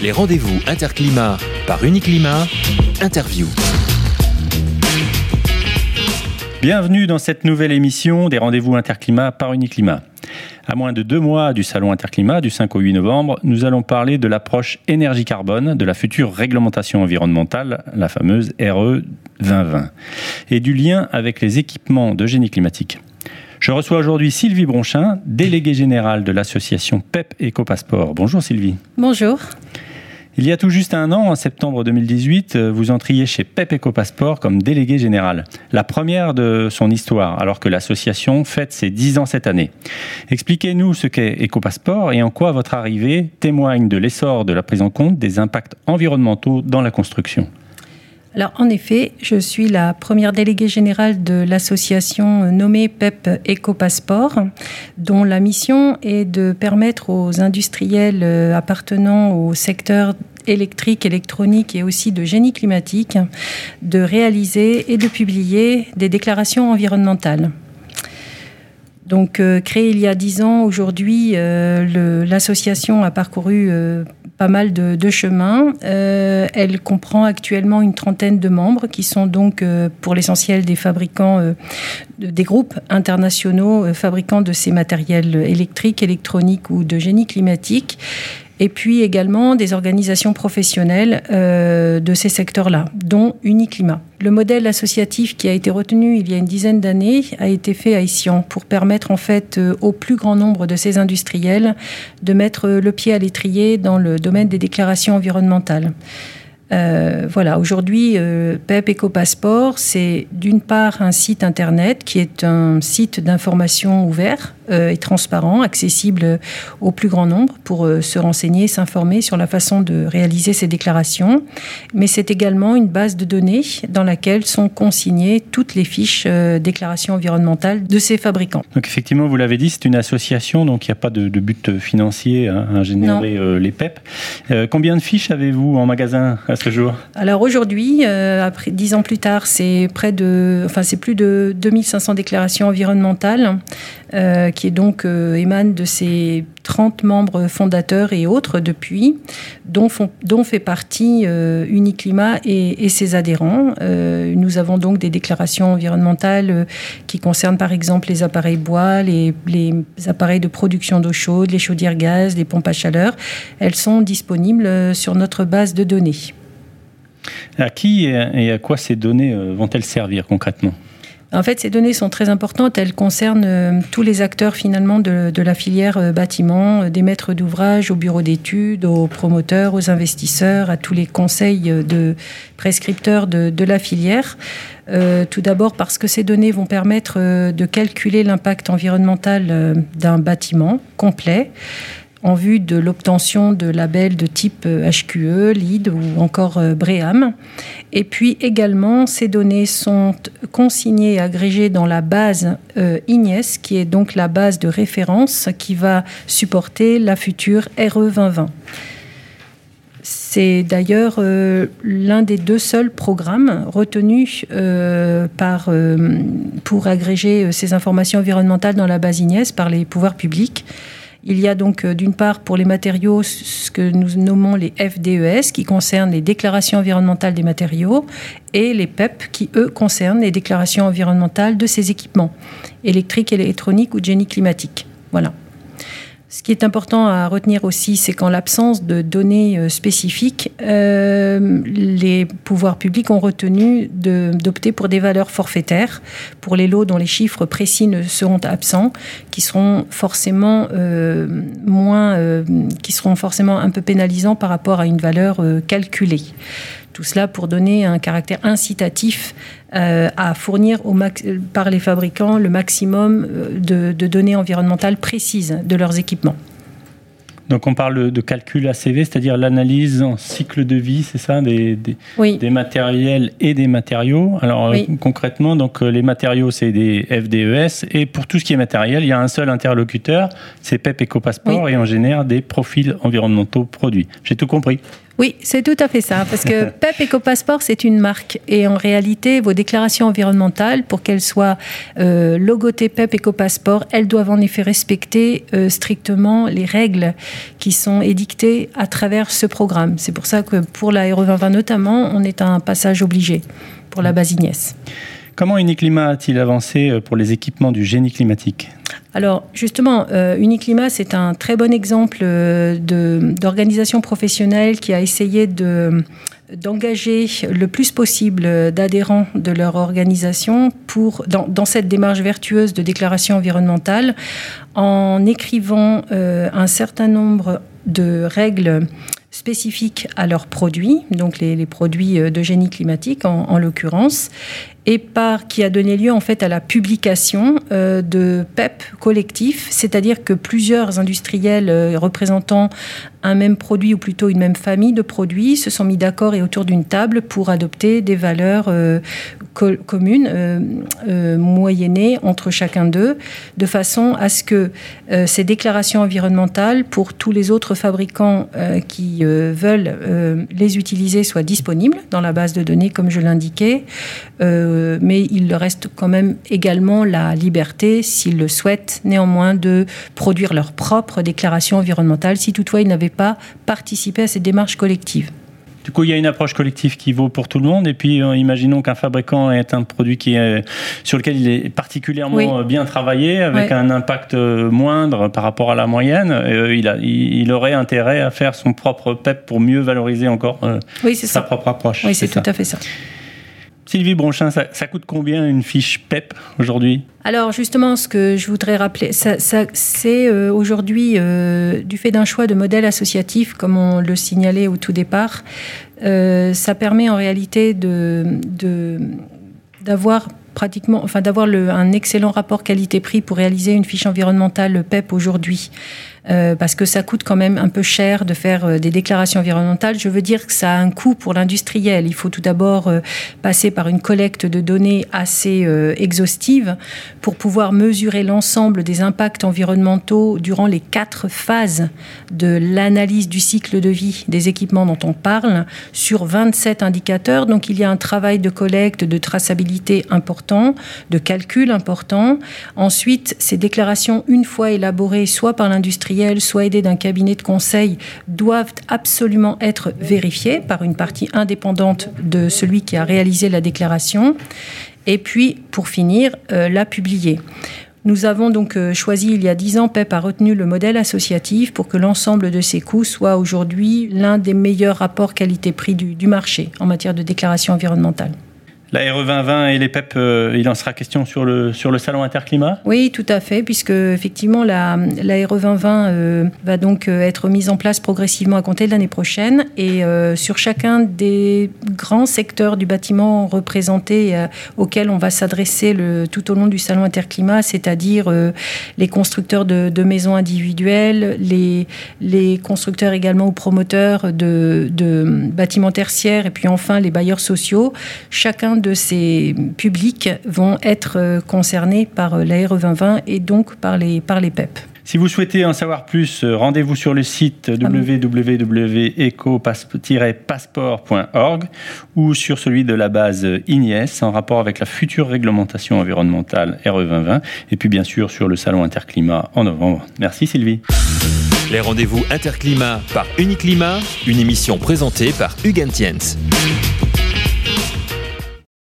Les rendez-vous Interclimat par Uniclimat, interview. Bienvenue dans cette nouvelle émission des rendez-vous Interclimat par Uniclimat. À moins de deux mois du salon Interclimat du 5 au 8 novembre, nous allons parler de l'approche énergie-carbone de la future réglementation environnementale, la fameuse RE 2020, et du lien avec les équipements de génie climatique. Je reçois aujourd'hui Sylvie Bronchin, déléguée générale de l'association PEP EcoPasseport. Bonjour Sylvie. Bonjour. Il y a tout juste un an, en septembre 2018, vous entriez chez PEP EcoPasseport comme délégué général. La première de son histoire, alors que l'association fête ses 10 ans cette année. Expliquez-nous ce qu'est EcoPasseport et en quoi votre arrivée témoigne de l'essor de la prise en compte des impacts environnementaux dans la construction. Alors, en effet, je suis la première déléguée générale de l'association nommée PEP EcoPasseport, dont la mission est de permettre aux industriels appartenant au secteur électrique, électronique et aussi de génie climatique de réaliser et de publier des déclarations environnementales. Donc, euh, créée il y a dix ans, aujourd'hui, euh, l'association a parcouru euh, pas mal de, de chemins. Euh, elle comprend actuellement une trentaine de membres qui sont donc euh, pour l'essentiel des fabricants, euh, des groupes internationaux fabricants de ces matériels électriques, électroniques ou de génie climatique et puis également des organisations professionnelles euh, de ces secteurs-là, dont Uniclimat. Le modèle associatif qui a été retenu il y a une dizaine d'années a été fait à Essian pour permettre en fait euh, au plus grand nombre de ces industriels de mettre le pied à l'étrier dans le domaine des déclarations environnementales. Euh, voilà, aujourd'hui, PEP EcoPasseport, c'est d'une part un site internet qui est un site d'information ouvert et transparent, accessible au plus grand nombre pour euh, se renseigner, s'informer sur la façon de réaliser ces déclarations. Mais c'est également une base de données dans laquelle sont consignées toutes les fiches euh, déclarations environnementales de ces fabricants. Donc effectivement, vous l'avez dit, c'est une association, donc il n'y a pas de, de, but financier hein, à générer euh, les PEP. Euh, combien de fiches avez-vous en magasin à ce jour? Alors aujourd'hui, euh, après dix ans plus tard, c'est près de, enfin c'est plus de 2500 déclarations environnementales euh, qui est donc euh, émane de ces 30 membres fondateurs et autres depuis, dont, fait partie euh, Uniclimat et, ses adhérents. Euh, nous avons donc des déclarations environnementales qui concernent par exemple les appareils bois, les, appareils de production d'eau chaude, les chaudières gaz, les pompes à chaleur. Elles sont disponibles sur notre base de données. À qui et à quoi ces données vont-elles servir concrètement? En fait, ces données sont très importantes. Elles concernent euh, tous les acteurs finalement de, la filière euh, bâtiment, euh, des maîtres d'ouvrage, aux bureaux d'études, aux promoteurs, aux investisseurs, à tous les conseils de prescripteurs de, la filière. Tout d'abord parce que ces données vont permettre de calculer l'impact environnemental d'un bâtiment complet en vue de l'obtention de labels de type HQE, LEED ou encore BREEAM. Et puis également, ces données sont consignées et agrégées dans la base euh, qui est donc la base de référence qui va supporter la future RE 2020. C'est d'ailleurs euh, l'un des deux seuls programmes retenus euh, par, euh, pour agréger ces informations environnementales dans la base IGNES par les pouvoirs publics. Il y a donc euh, d'une part pour les matériaux ce que nous nommons les FDES qui concernent les déclarations environnementales des matériaux et les PEP qui eux concernent les déclarations environnementales de ces équipements électriques, électroniques ou génie climatique. Voilà. Ce qui est important à retenir aussi, c'est qu'en l'absence de données euh, spécifiques, euh, les pouvoirs publics ont retenu d'opter pour des valeurs forfaitaires pour les lots dont les chiffres précis ne seront absents, qui seront forcément euh, moins, qui seront forcément un peu pénalisants par rapport à une valeur calculée. Tout cela pour donner un caractère incitatif euh, à fournir au par les fabricants le maximum euh, de, de données environnementales précises de leurs équipements. Donc on parle de calcul ACV, c'est-à-dire l'analyse en cycle de vie, c'est ça, des, des, oui. des, matériels et des matériaux. Alors oui. euh, concrètement, donc les matériaux c'est des FDES et pour tout ce qui est matériel, il y a un seul interlocuteur, c'est PEP EcoPasseport oui. et on génère des profils environnementaux produits. J'ai tout compris. Oui, c'est tout à fait ça, parce que PEP EcoPassport, c'est une marque. Et en réalité, vos déclarations environnementales, pour qu'elles soient euh, logotées PEP EcoPassport, elles doivent en effet respecter euh, strictement les règles qui sont édictées à travers ce programme. C'est pour ça que pour la RE 2020 notamment, on est à un passage obligé pour la base Ignès. Comment Uniclimat a-t-il avancé euh, pour les équipements du génie climatique? Alors justement, euh, Uniclimat, c'est un très bon exemple euh, d'organisation professionnelle qui a essayé de d'engager le plus possible d'adhérents de leur organisation dans, cette démarche vertueuse de déclaration environnementale en écrivant un certain nombre de règles spécifiques à leurs produits, donc les, produits de génie climatique en l'occurrence, et par qui a donné lieu en fait à la publication euh, de PEP collectif, c'est-à-dire que plusieurs industriels euh, représentant un même produit ou plutôt une même famille de produits se sont mis d'accord et autour d'une table pour adopter des valeurs euh, communes moyennées entre chacun d'eux, de façon à ce que ces déclarations environnementales pour tous les autres fabricants qui veulent les utiliser soient disponibles dans la base de données comme je l'indiquais. Mais il leur reste quand même également la liberté, s'ils le souhaitent, néanmoins, de produire leur propre déclaration environnementale, si toutefois ils n'avaient pas participé à cette démarche collective. Du coup, il y a une approche collective qui vaut pour tout le monde. Et puis, euh, imaginons qu'un fabricant est un produit qui est, sur lequel il est particulièrement euh, bien travaillé, avec un impact moindre par rapport à la moyenne. il, a, il, aurait intérêt à faire son propre PEP pour mieux valoriser encore sa propre approche. Oui, c'est tout à fait ça. Sylvie Bronchin, ça, coûte combien une fiche PEP aujourd'hui? Alors justement, ce que je voudrais rappeler, c'est euh, aujourd'hui, euh, du fait d'un choix de modèle associatif, comme on le signalait au tout départ, euh, ça permet en réalité d'avoir enfin d'avoir un excellent rapport qualité-prix pour réaliser une fiche environnementale PEP aujourd'hui. Euh, parce que ça coûte quand même un peu cher de faire euh, des déclarations environnementales. Je veux dire que ça a un coût pour l'industriel. Il faut tout d'abord euh, passer par une collecte de données assez exhaustive pour pouvoir mesurer l'ensemble des impacts environnementaux durant les quatre phases de l'analyse du cycle de vie des équipements dont on parle sur 27 indicateurs. Donc il y a un travail de collecte, de traçabilité important, de calcul important. Ensuite, ces déclarations, une fois élaborées soit par l'industriel, soit aidés d'un cabinet de conseil, doivent absolument être vérifiés par une partie indépendante de celui qui a réalisé la déclaration. Et puis, pour finir, euh, la publier. Nous avons donc euh, choisi il y a dix ans, PEP a retenu le modèle associatif pour que l'ensemble de ces coûts soit aujourd'hui l'un des meilleurs rapports qualité-prix du marché en matière de déclaration environnementale. La RE 2020 et les PEP, euh, il en sera question sur le, sur le salon Interclimat? Oui, tout à fait, puisque effectivement la, RE 2020 euh, va donc euh, être mise en place progressivement à compter de l'année prochaine. Et sur chacun des grands secteurs du bâtiment représentés auxquels on va s'adresser tout au long du salon Interclimat, c'est-à-dire les constructeurs de, de, maisons individuelles, les, les constructeurs également ou promoteurs de, de bâtiments tertiaires, et puis enfin les bailleurs sociaux. Chacun de ces publics vont être euh, concernés par euh, la RE 2020 et donc par les, par les PEP. Si vous souhaitez en savoir plus, euh, rendez-vous sur le site ah www.eco-passport.org ou sur celui de la base INIES en rapport avec la future réglementation environnementale RE 2020 et puis bien sûr sur le salon Interclimat en novembre. Merci Sylvie. Les rendez-vous Interclimat par Uniclimat, une émission présentée par Hugues Tiens.